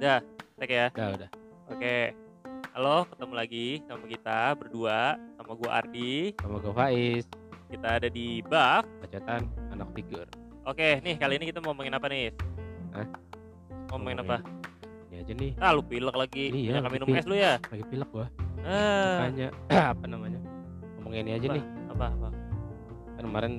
Dah, tag ya. Udah, udah. Oke. Halo, ketemu lagi sama kita berdua sama gua Ardi. Sama gue Faiz, Kita ada di Buff. bacotan anak figur. Oke, nih kali ini kita mau ngomongin apa nih? Hah? Ngomongin apa? Ini aja nih, Ah, lu pilek lagi. Iya, Jangan minum pilek. es lu ya. lagi pilek gua. Ah, Makanya apa namanya? Ngomongin ini aja Apa? nih. apa apa? Kan kemarin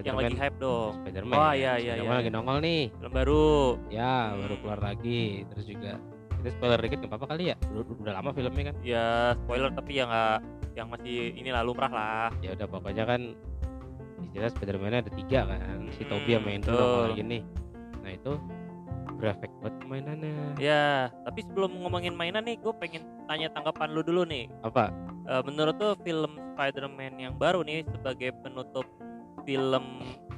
Yang lagi hype dong. Spiderman. Oh, ya. iya, iya, Spiderman iya. lagi nongol nih. Film baru. Ya, Hmm. baru keluar lagi. Terus juga kita spoiler dikit nggak apa-apa kali ya? Udah, udah lama filmnya kan. Ya, spoiler tapi ya nggak yang masih inilah lumrah lah. Ya udah pokoknya kan istilah Spiderman ada tiga kan. Si Tobey Hmm, sama Andrew betul. nongol lagi nih. Nah itu berefek buat mainannya. Ya, tapi sebelum ngomongin mainan nih, gue pengen tanya tanggapan lu dulu nih. Apa? Eh, menurut tuh film Spider-Man yang baru nih sebagai penutup film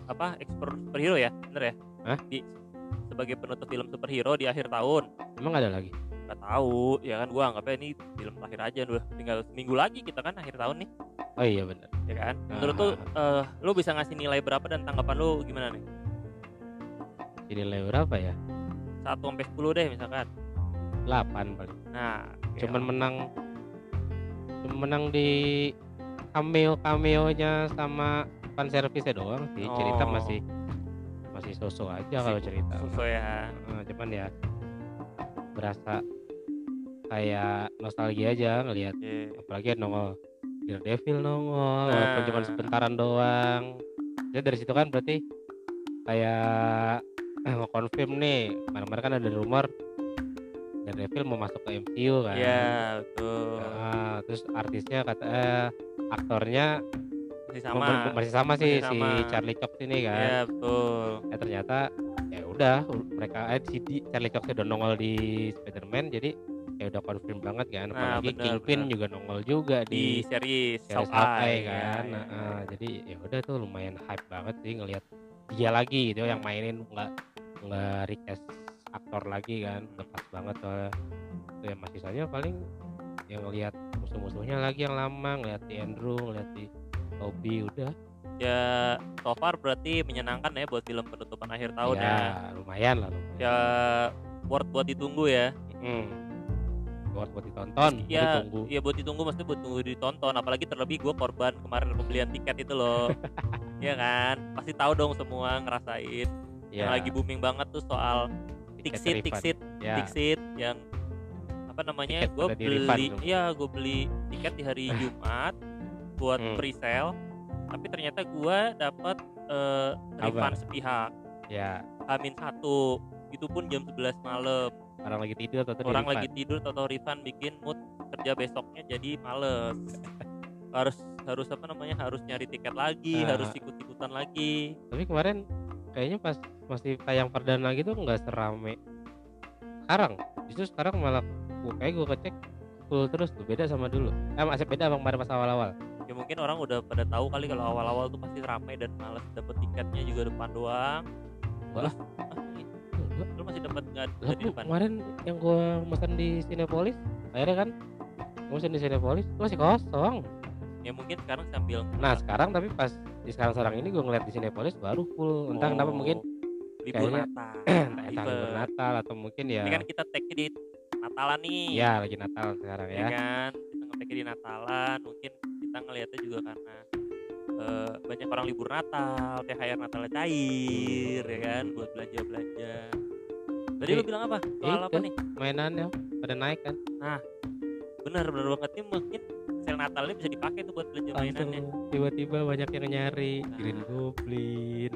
apa ekspor superhero ya bener ya Hah? di sebagai penutup film superhero di akhir tahun Emang ada lagi? nggak tahu ya kan gua anggapnya ini film terakhir aja udah tinggal seminggu lagi kita kan akhir tahun nih Oh iya bener. ya kan menurut tuh eh, lu bisa ngasih nilai berapa dan tanggapan lu gimana nih Jadi nilai berapa ya? 1 sampai 10 deh misalkan 8 paling. nah oke cuman menang cuman menang di cameo cameonya sama fan service doang sih cerita Oh. masih masih sosok aja kalau cerita sesuai ya Eh, cuman ya berasa kayak nostalgia aja ngelihat Oke. apalagi nongol Daredevil nongol Nah. walaupun cuma sebentaran doang jadi dari situ kan berarti kayak nge-confirm nih kemarin-kemarin kan ada rumor Daredevil mau masuk ke MCU kan Iya betul Nah, terus artisnya kata eh, aktornya masih sama. sama masih sama sih Masih si sama. Charlie Cox ini kan. Iya betul Ya ternyata ya udah mereka eh, si di, Charlie Cox udah nongol di Spider-Man jadi ya udah confirm banget kan. Nah, Apalagi bener, Kingpin bener. juga nongol juga di di, series series Hawkeye, Hawkeye ya, kan. ya, Nah, ya. eh, jadi ya udah tuh lumayan hype banget sih ngelihat dia lagi gitu yang mainin nggak nggak request aktor lagi kan. Udah pas banget soalnya. Tuh ya masih saja paling yang ngelihat musuh-musuhnya lagi yang lama ngeliat di Andrew ngeliat di Toby udah. Ya so far berarti menyenangkan ya buat film penutupan akhir tahun ya, ya lumayan lah lumayan. Ya worth buat ditunggu ya. Hmm. buat buat ditonton ya ditunggu. ya buat ditunggu maksudnya buat tunggu ditonton. Apalagi terlebih gue korban kemarin pembelian tiket itu loh. Ya kan? Pasti tahu dong semua ngerasain. Yang lagi booming banget tuh soal Tixit refund. Tixit ya. Tixit yang apa namanya gue beli iya gue beli tiket di hari Jumat buat Hmm. pre-sale tapi ternyata gue dapat eh, refund sepihak. Ya. Amin satu. Itu pun jam 11 malam. Orang lagi tidur atau orang lagi tidur atau refund bikin mood kerja besoknya jadi males. Harus harus apa namanya harus nyari tiket lagi Ah. harus ikut ikutan lagi. Tapi kemarin kayaknya pas masih tayang perdana gitu nggak serame. Sekarang justru sekarang malah gua kayak gue ngecek full terus tuh beda sama dulu. Eh masih beda bang kemarin pas awal-awal ya mungkin orang udah pada tahu kali kalau awal-awal tuh pasti ramai dan males dapet tiketnya juga depan doang. Wah. ah, gitu. Lu masih dapat nggak di depan? kemarin yang gue pesan di Cinepolis akhirnya kan pesan di Cinepolis itu masih kosong. Ya mungkin sekarang sambil nah sekarang tapi pas di sekarang sekarang ini gue ngeliat di Cinepolis baru full. Entah kenapa Oh, mungkin libur kayaknya- Natal. entah libur. Natal atau mungkin ya ini kan kita tag di Natalan nih. Ya lagi Natal sekarang ya. Ya kan kita ngetek di Natalan mungkin kita ngelihatnya juga karena eh, banyak orang libur Natal THR Natalnya cair ya kan buat belanja belanja tadi lu bilang apa? Soal itu. apa nih? mainannya pada naik kan? Bener bener banget. Nih mungkin sel Natal ini bisa dipakai tuh buat belanja mainannya. langsung tiba-tiba banyak yang nyari Nah. Green Goblin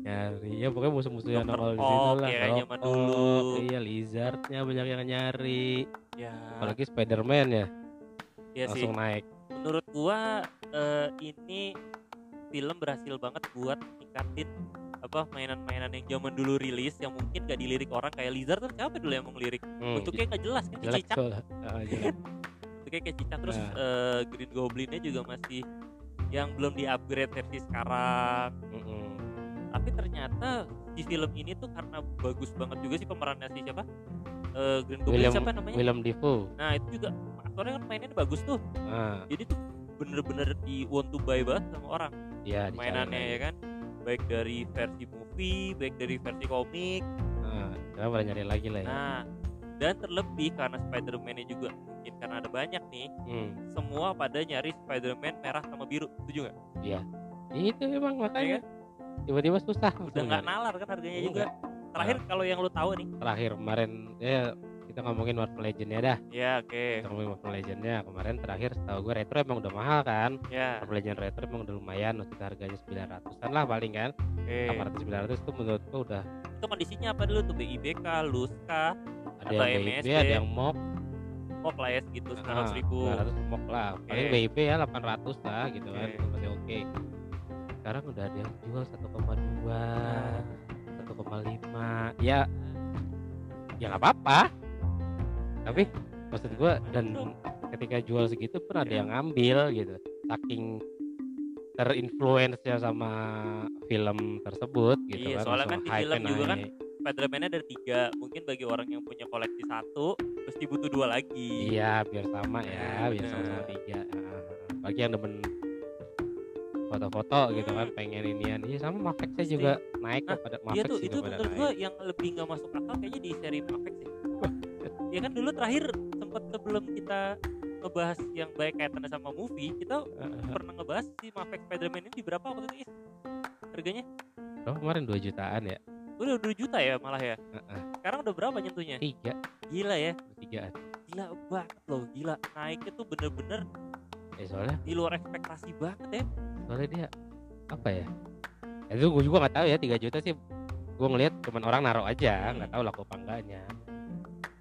nyari ya pokoknya musuh-musuh yang nongol di situ lah ya, zaman dulu. Iya lizardnya banyak yang nyari. Ya. Apalagi Spiderman ya. Ya sih. Langsung naik menurut gua eh, ini film berhasil banget buat ningkatin apa mainan-mainan yang zaman dulu rilis yang mungkin gak dilirik orang kayak Lizard kan siapa dulu yang mau ngelirik Hmm, bentuknya nggak jelas kan jelek cicak soalnya jelek. bentuknya kayak cicak terus Nah. eh, Green Goblinnya juga masih yang belum di upgrade versi sekarang Mm-mm. tapi ternyata di film ini tuh karena bagus banget juga sih pemerannya si siapa Eh, Green Goblin William siapa namanya? William Defoe. Nah itu juga aktornya kan mainnya bagus tuh. Ah. Jadi tuh bener-bener di want to buy banget sama orang. Ya mainannya ya kan? Baik dari versi movie baik dari versi komik. Ah coba pada nyari lagi lah ya. Nah dan terlebih karena Spider-Man-nya juga mungkin karena ada banyak nih Hmm. semua pada nyari Spider-Man merah sama biru. Setuju nggak? Itu emang Iya makanya kan? tiba-tiba susah. Udah nggak nalar kan harganya Enggak. juga terakhir kalau yang lu tahu nih Terakhir kemarin ya kita ngomongin Marvel Legend ya dah. ya oke Kita ngomongin Marvel Legend-nya kemarin terakhir setahu gue retro emang udah mahal kan. ya Marvel Legend retro emang udah lumayan maksudnya harganya 900-an lah paling kan. oke 800 900 itu menurut gue udah itu kondisinya apa dulu tuh BIBK Luska ada Atau yang MSD. ada yang MOK, kok lah ya segitu sembilan ratus Ah, ribu 900 MOK lah. Paling Oke. BIP ya 800 lah gitu kan. Oke. Itu masih oke. Sekarang udah ada yang jual 1,2 1,5 ya ya nggak apa-apa. Tapi maksud gua dan ketika jual segitu pun ada Iya. yang ngambil gitu. Saking terinfluence ya sama film tersebut gitu Iya, kan. soalnya kan di film juga kan. Spider-Man ada tiga. Mungkin bagi orang yang punya koleksi satu terus dibutuh dua lagi. Iya biar sama ya biar sama-sama bener. tiga bagi yang demen foto-foto gitu kan pengen inian. Iya sama Mafex Pasti. juga naik Nah, kok pada Iya Mafex tuh itu menurut gua yang lebih nggak masuk akal kayaknya di seri Mafex ya. ya kan dulu terakhir sempat sebelum kita ngebahas yang baik kaitannya sama movie kita Heeh. pernah ngebahas si Mafex Spider-Man ini di berapa waktu itu Is? harganya? Berapa? Kemarin 2 jutaan ya? Udah 2 juta ya malah ya? Heeh. sekarang udah berapa nyentuhnya? Tiga. Gila ya. Tigaan. Gila banget loh gila. Naiknya tuh bener-bener eh soalnya di luar ekspektasi banget ya soalnya dia apa ya ya itu gue juga nggak tahu ya 3 juta sih gue ngeliat cuman orang naruh aja nggak tahu laku apa enggaknya.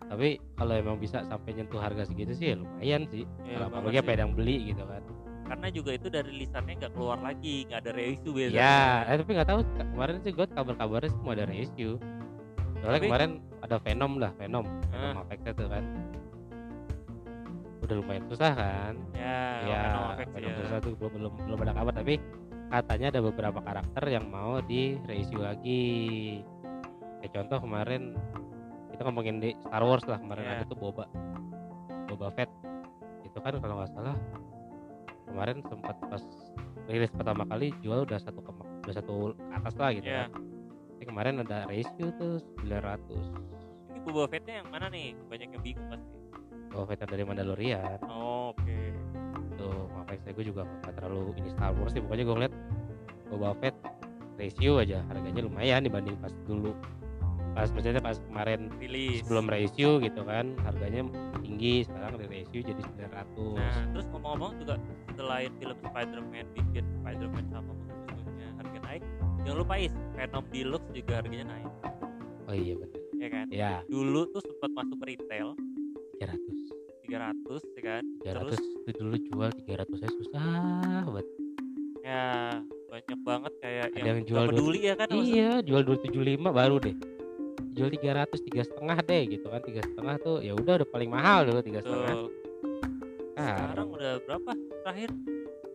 Tapi kalau emang bisa sampai nyentuh harga segitu sih ya lumayan sih Ya, kalau apalagi apa yang beli gitu kan. Karena juga itu dari lisannya nggak keluar lagi nggak ada reissue biasanya. Ya eh, tapi nggak tahu kemarin sih gue kabar-kabarnya semua ada reissue. Soalnya Tapi- kemarin ada Venom lah Venom Venom Ah. Apex itu kan udah lumayan susah kan? Ya, ya Venom ya. susah tuh belum belum belum ada kabar. Tapi katanya ada beberapa karakter yang mau di reissue lagi. Kayak contoh kemarin kita ngomongin di Star Wars lah kemarin Iya. ada tuh Boba Boba Fett. Itu kan kalau nggak salah kemarin sempat pas rilis pertama kali jual udah satu koma udah satu ke atas lah gitu Iya. kan. Tapi kemarin ada reissue tuh 900 ini Boba Fettnya yang mana nih? Banyak yang bingung pasti Boba Fett dari Mandalorian. Oh, oke. Tuh makanya saya gue juga nggak terlalu ini Star Wars sih pokoknya gue ngeliat Boba Fett ratio aja harganya lumayan dibanding pas dulu. Pas maksudnya pas kemarin rilis. sebelum ratio gitu kan harganya tinggi sekarang di ratio jadi 900 nah terus ngomong-ngomong juga selain film Spider-Man bikin Spider-Man sama musuh-musuhnya harga naik jangan lupa is Venom Deluxe juga harganya naik. Oh iya benar ya kan? Ya dulu tuh sempat masuk retail 300 300 ya kan? 300 terus itu dulu jual 300 saya susah banget. Ya banyak banget kayak Ada yang, yang jual peduli ya kan? Iya jual 275 baru deh. Jual 300 tiga setengah deh gitu kan. Tiga setengah tuh ya udah udah paling mahal dulu tiga setengah. Betul. sekarang udah berapa terakhir?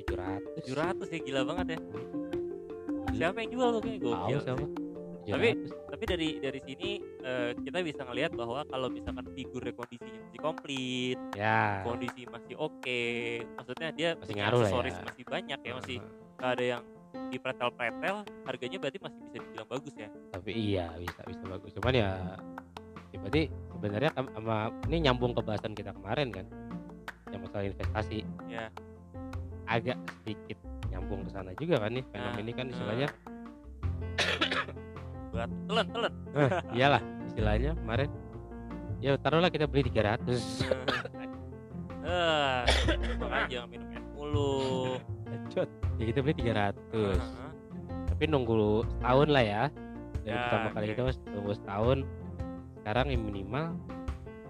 700 700 ya gila banget ya. Gila. siapa yang jual tuh Tahu gokil. siapa? Sih. Tapi- 700. tapi dari dari sini eh, kita bisa ngelihat bahwa kalau misalkan figurnya kondisinya masih komplit ya kondisi masih oke maksudnya dia Masih ngaruh lah aksesoris ya. masih banyak ya masih nggak ada yang di pretel-pretel harganya berarti masih bisa dibilang bagus ya tapi iya bisa bisa bagus cuman ya ya berarti sebenarnya sama ini nyambung ke bahasan kita kemarin kan yang masalah investasi ya agak sedikit nyambung ke sana juga kan nih Venom Nah, ini kan istilahnya buat telan telan eh, iyalah istilahnya kemarin ya taruhlah kita beli 300 eh makanya jangan minum es mulu Bacot. ya kita beli 300 Heeh. tapi nunggu setahun lah ya dari Ya, pertama kali oke. kita mas tunggu setahun sekarang yang minimal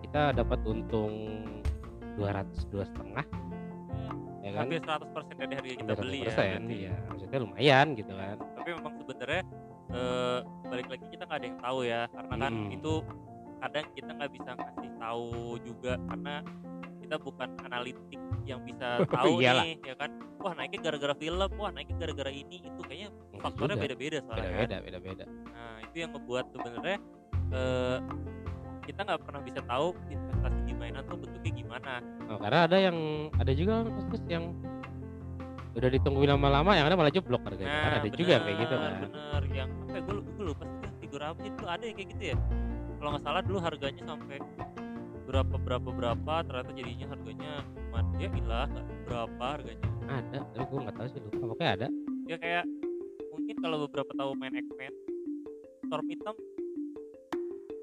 kita dapat untung 200 dua setengah ya kan hampir 100% dari harga kita beli ya 100%, berarti. ya maksudnya lumayan gitu kan tapi memang sebenarnya eh, balik lagi kita nggak ada yang tahu ya karena kan Hmm. itu kadang kita nggak bisa ngasih tahu juga karena kita bukan analitik yang bisa tahu Iyalah. nih ya kan wah naiknya gara-gara film wah naiknya gara-gara ini itu kayaknya faktornya juga. beda-beda soalnya kan. beda-beda beda-beda nah itu yang ngebuat sebenarnya eh, kita nggak pernah bisa tahu investasi di mainan tuh bentuknya gimana oh, karena ada yang ada juga yang udah ditungguin lama-lama yang ada malah jeblok harganya. Kan ada juga yang kayak gitu kan. Nah, bener yang apa ya gue lupa, lupa sih figur apa itu? Ada yang kayak gitu ya? Kalau nggak salah dulu harganya sampai berapa berapa berapa ternyata jadinya harganya cuma ya ilah berapa harganya. Ada tapi gue nggak tahu sih lupa. Pokoknya ada. Ya kayak mungkin kalau beberapa tahu main X-Men Storm hitam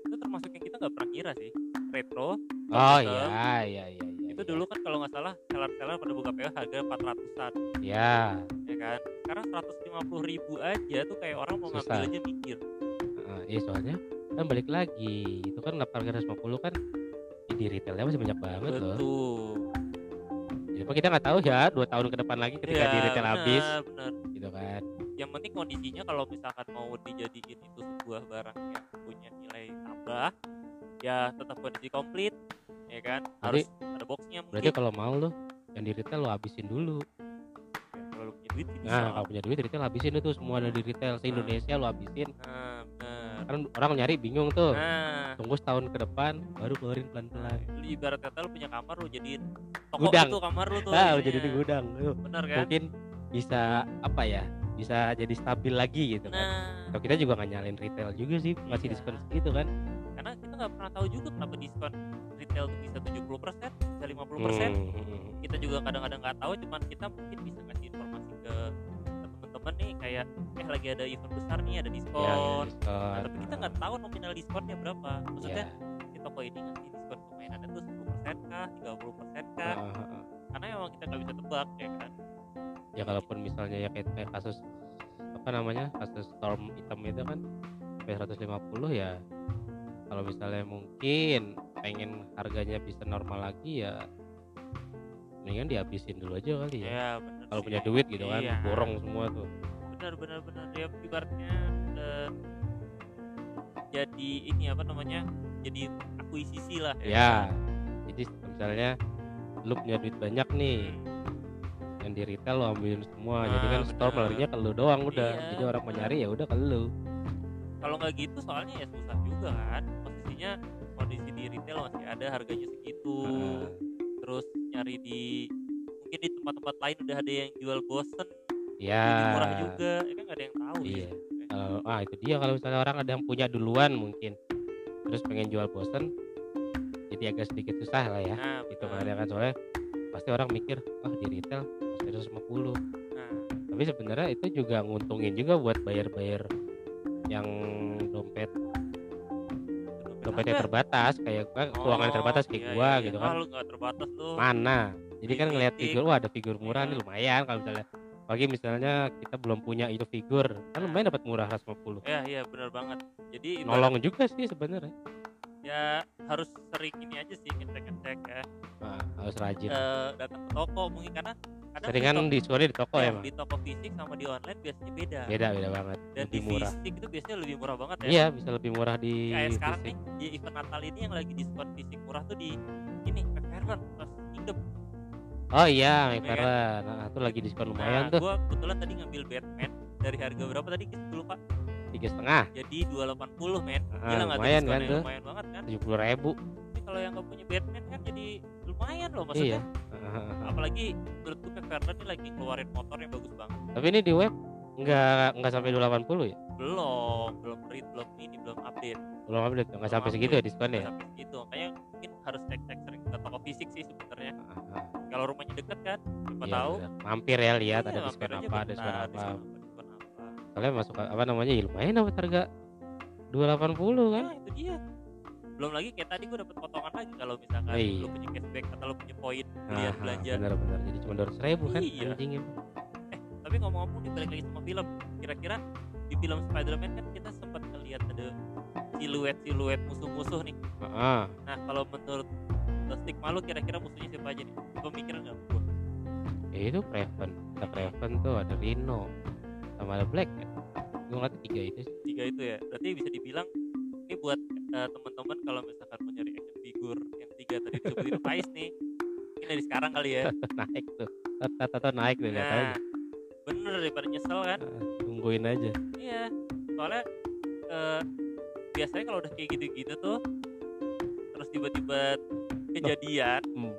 itu termasuk yang kita nggak pernah kira sih. Retro oh iya iya iya itu iya. dulu kan kalau nggak salah seller-seller pada buka PO harga 400an ya ya kan? Sekarang 150 ribu aja tuh kayak orang mau ngambil Susah. aja mikir. Iya soalnya kan balik lagi itu kan 850 kan di retailnya masih banyak banget loh. Betul. Jadi apa kita nggak tahu ya dua tahun ke depan lagi ketika Ya, di retail benar, habis benar. gitu kan. Yang penting kondisinya kalau misalkan mau dijadiin itu sebuah barang yang punya nilai tambah ya tetap kondisi komplit ya kan? Harus mungkin berarti kalau mau lo yang di retail lo habisin dulu. Ya, kalau punya duit sih bisa. Nah kalau punya duit retail habisin itu semua ada di retail se Indonesia lo habisin. Nah benar. Kan orang nyari bingung tuh. Nah. Tunggu setahun ke depan baru keluarin pelan pelan lu ibarat kata lu punya kamar lu jadiin toko Gudang. itu kamar lu tuh. Nah lo isinya. jadi di gudang Tuh, bener kan? Mungkin bisa apa ya bisa jadi stabil lagi gitu kan. Nah. Kalau kita juga nggak nyalin retail juga sih masih Iya. diskon segitu kan. Karena kita nggak pernah tahu juga kenapa diskon retail tuh bisa 70% bisa 50% Hmm, hmm, hmm. kita juga kadang-kadang nggak tahu cuman kita mungkin bisa ngasih informasi ke teman-teman nih kayak eh lagi ada event besar nih ada ya, ya, diskon. Nah, diskon tapi kita nggak tahu nominal diskonnya berapa. Maksudnya ya. di toko ini ngasih diskon permainannya tuh 10% kah 30% kah? Heeh, heeh. karena emang kita nggak bisa tebak ya kan? Ya kalaupun misalnya ya kayak, kayak kasus apa namanya kasus storm hitam itu kan sampai 150 ya. Kalau misalnya mungkin pengen harganya bisa normal lagi ya mendingan dihabisin dulu aja kali ya. Ya kalau punya duit gitu kan Iya. borong semua tuh. Benar benar benar ya ibaratnya eh, jadi ini apa namanya jadi akuisisi lah. Ya jadi misalnya lu punya duit banyak nih Hmm. yang di retail lo ambilin semua. Jadi kan store benar. larinya ke lu doang udah. Iya, jadi orang mau nyari ya udah ke lu. Kalau nggak gitu soalnya ya susah juga kan. Posisinya retail masih ada harganya segitu. Heeh. terus nyari di mungkin di tempat-tempat lain udah ada yang jual bosen. Ya lebih murah juga. Ya kan ada yang tahu Iya. sebenarnya. kalau ah itu dia. Kalau misalnya orang ada yang punya duluan mungkin terus pengen jual bosen jadi agak sedikit susah lah ya. Nah itu benar. kan? Soalnya pasti orang mikir ah di retail pasti 150 nah. Tapi sebenarnya itu juga nguntungin juga buat bayar-bayar yang dompet dompetnya apa? terbatas kayak gua keuangan Oh, terbatas kayak iya, gua iya, gitu iya. kan. lu nggak terbatas tuh. Mana? Jadi kan ngelihat figur wah ada figur murah nih Iya. lumayan kalau misalnya. Bagi misalnya kita belum punya itu figur kan lumayan dapat murah 150 ya iya benar banget. Jadi ibarat- nolong juga sih sebenarnya. Ya harus sering ini aja sih ngecek ngecek ya. Nah, harus rajin. Eh, datang ke toko mungkin karena kadang seringan di, diskonnya di toko ya emang. di toko fisik sama di online biasanya beda. Beda beda banget. Dan lebih di murah. fisik itu biasanya lebih murah banget ya. Iya bisa lebih murah di kayak sekarang nih fisik. di event Natal ini yang lagi diskon fisik murah tuh di ini McFarland plus Kingdom. Oh iya Iya McFarland nah itu lagi diskon lumayan nah, tuh. gua kebetulan tadi ngambil Batman dari harga berapa tadi? Gue lupa tiga setengah. Jadi 280 men. Ah, gila nggak tuh lumayan kan tuh. lumayan banget kan? Tujuh puluh ribu. Tapi kalau yang nggak punya Batman kan jadi lumayan loh maksudnya. Iya apalagi menurut gue McFarland ini lagi ngeluarin motor yang bagus banget. Tapi ini di web nggak nggak sampai 280 ya? Belum belum read belum ini belum update. Belum update nggak Belum sampai segitu ya update, diskonnya nggak ya? sampai segitu. Makanya mungkin harus cek cek sering ke toko fisik sih sebenarnya. Ah, ah. kalau rumahnya deket kan siapa Iya, tahu. bener. mampir ya lihat Iya, ada diskon apa ada bentar, apa. diskon apa. Soalnya masuk apa namanya ya lumayan dapat harga 280 kan? Nah itu dia belum lagi kayak tadi gue dapet potongan lagi kalau misalkan Iya. lu punya cashback atau lu punya poin lihat belanja. bener-bener jadi cuma 200 ribu kan Iya. anjing ya. tapi ngomong-ngomong balik lagi sama film. Kira-kira di film Spider-Man kan kita sempat ngelihat ada siluet-siluet musuh-musuh nih. Ah, nah kalau menurut Stigma lu kira-kira musuhnya siapa aja nih? Pemikiran nggak? Gua ya itu Craven. Ada Craven tuh ada Rhino sama ada Black ya? Gue tahu tiga itu sih. tiga itu ya? Berarti bisa dibilang ini buat eh, teman-teman kalau misalkan mau nyari action figure yang tiga tadi disebutin Vice nih ini dari sekarang kali ya. Naik tuh. Tata naik deh lihat nah aja. Bener daripada nyesel kan? Ah, tungguin aja. Iya soalnya eh, biasanya kalau udah kayak gitu-gitu tuh terus tiba-tiba kejadian hmm.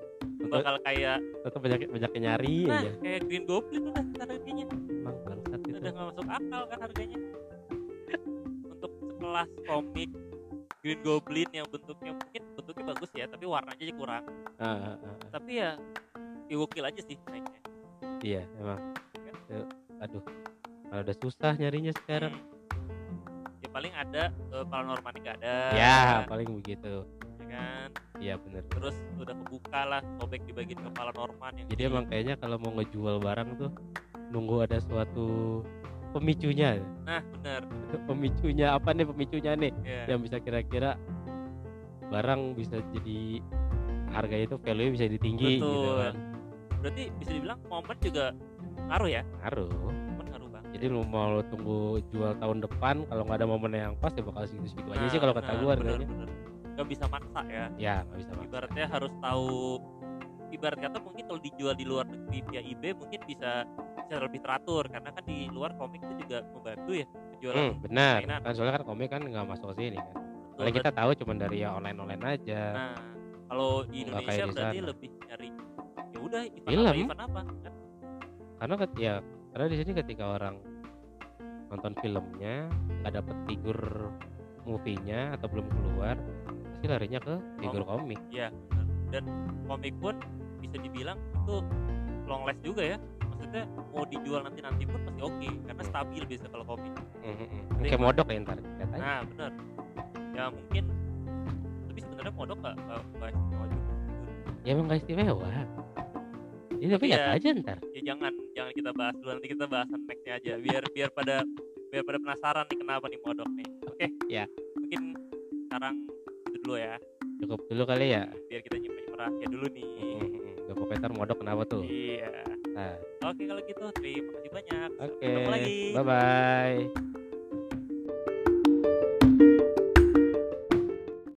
bakal kayak tetap banyak banyak nyari nah aja. kayak Green Goblin udah harganya. Bangsat itu. udah nggak masuk akal kan harganya. Untuk sekelas komik Green Goblin yang bentuknya mungkin bentuknya bagus ya tapi warnanya aja kurang. Ah, ah, ah. tapi ya ya gokil aja sih naiknya. Iya emang. Kan? Eh, aduh kalau udah susah nyarinya sekarang. Hmm. ya paling ada uh, paranormal nggak ada. Ya paling begitu. Ya kan? Iya bener. Terus udah kebuka lah sobek di bagian kepala Norman yang jadi emang kayaknya kalau mau ngejual barang tuh nunggu ada suatu pemicunya. Nah bener pemicunya apa nih pemicunya nih? Ya yang bisa kira-kira barang bisa jadi harganya itu value bisa ditinggi gitu Betul. kan. Berarti bisa dibilang momen juga ngaruh ya? Ngaruh. Momen ngaruh banget. Jadi lu mau lu tunggu jual tahun depan kalau nggak ada momen yang pas ya bakal segitu-segitu aja Nah, sih kalau kata gue bener, harganya. bener. bisa maksa ya. Ya nggak bisa maksa. ibaratnya harus tahu ibarat kata mungkin kalau dijual di luar negeri via eBay mungkin bisa bisa lebih teratur karena kan di luar komik itu juga membantu ya penjualan Hmm, benar mainan. kan soalnya kan komik kan nggak masuk ke sini kan paling kita tahu cuma dari ya online online aja Nah, kalau di Indonesia di berarti lebih nyari ya udah Film. apa event apa kan? karena ket- ya karena di sini ketika orang nonton filmnya nggak dapet figur movie-nya atau belum keluar pasti larinya ke figur komik Iya, benar. Dan komik pun bisa dibilang itu long last juga ya. Maksudnya mau dijual nanti-nanti pun masih oke karena stabil biasa kalau komik. Mhm. kayak modok ya ntar aja Nah, benar. Ya mungkin tapi sebenarnya modok nggak nggak istimewa juga. ya emang gak istimewa ini tapi Tapi ya- aja ntar Ya jangan jangan kita bahas dulu nanti kita bahas nextnya aja biar biar pada biar pada penasaran nih kenapa nih modok nih. Oke. Ya. Mungkin sekarang itu dulu ya cukup dulu kali ya biar kita nyimpen rahasia dulu nih. Mhm. gak ntar modok kenapa tuh Iya. Nah Oke kalau gitu terima kasih banyak. Oke ketemu lagi. bye bye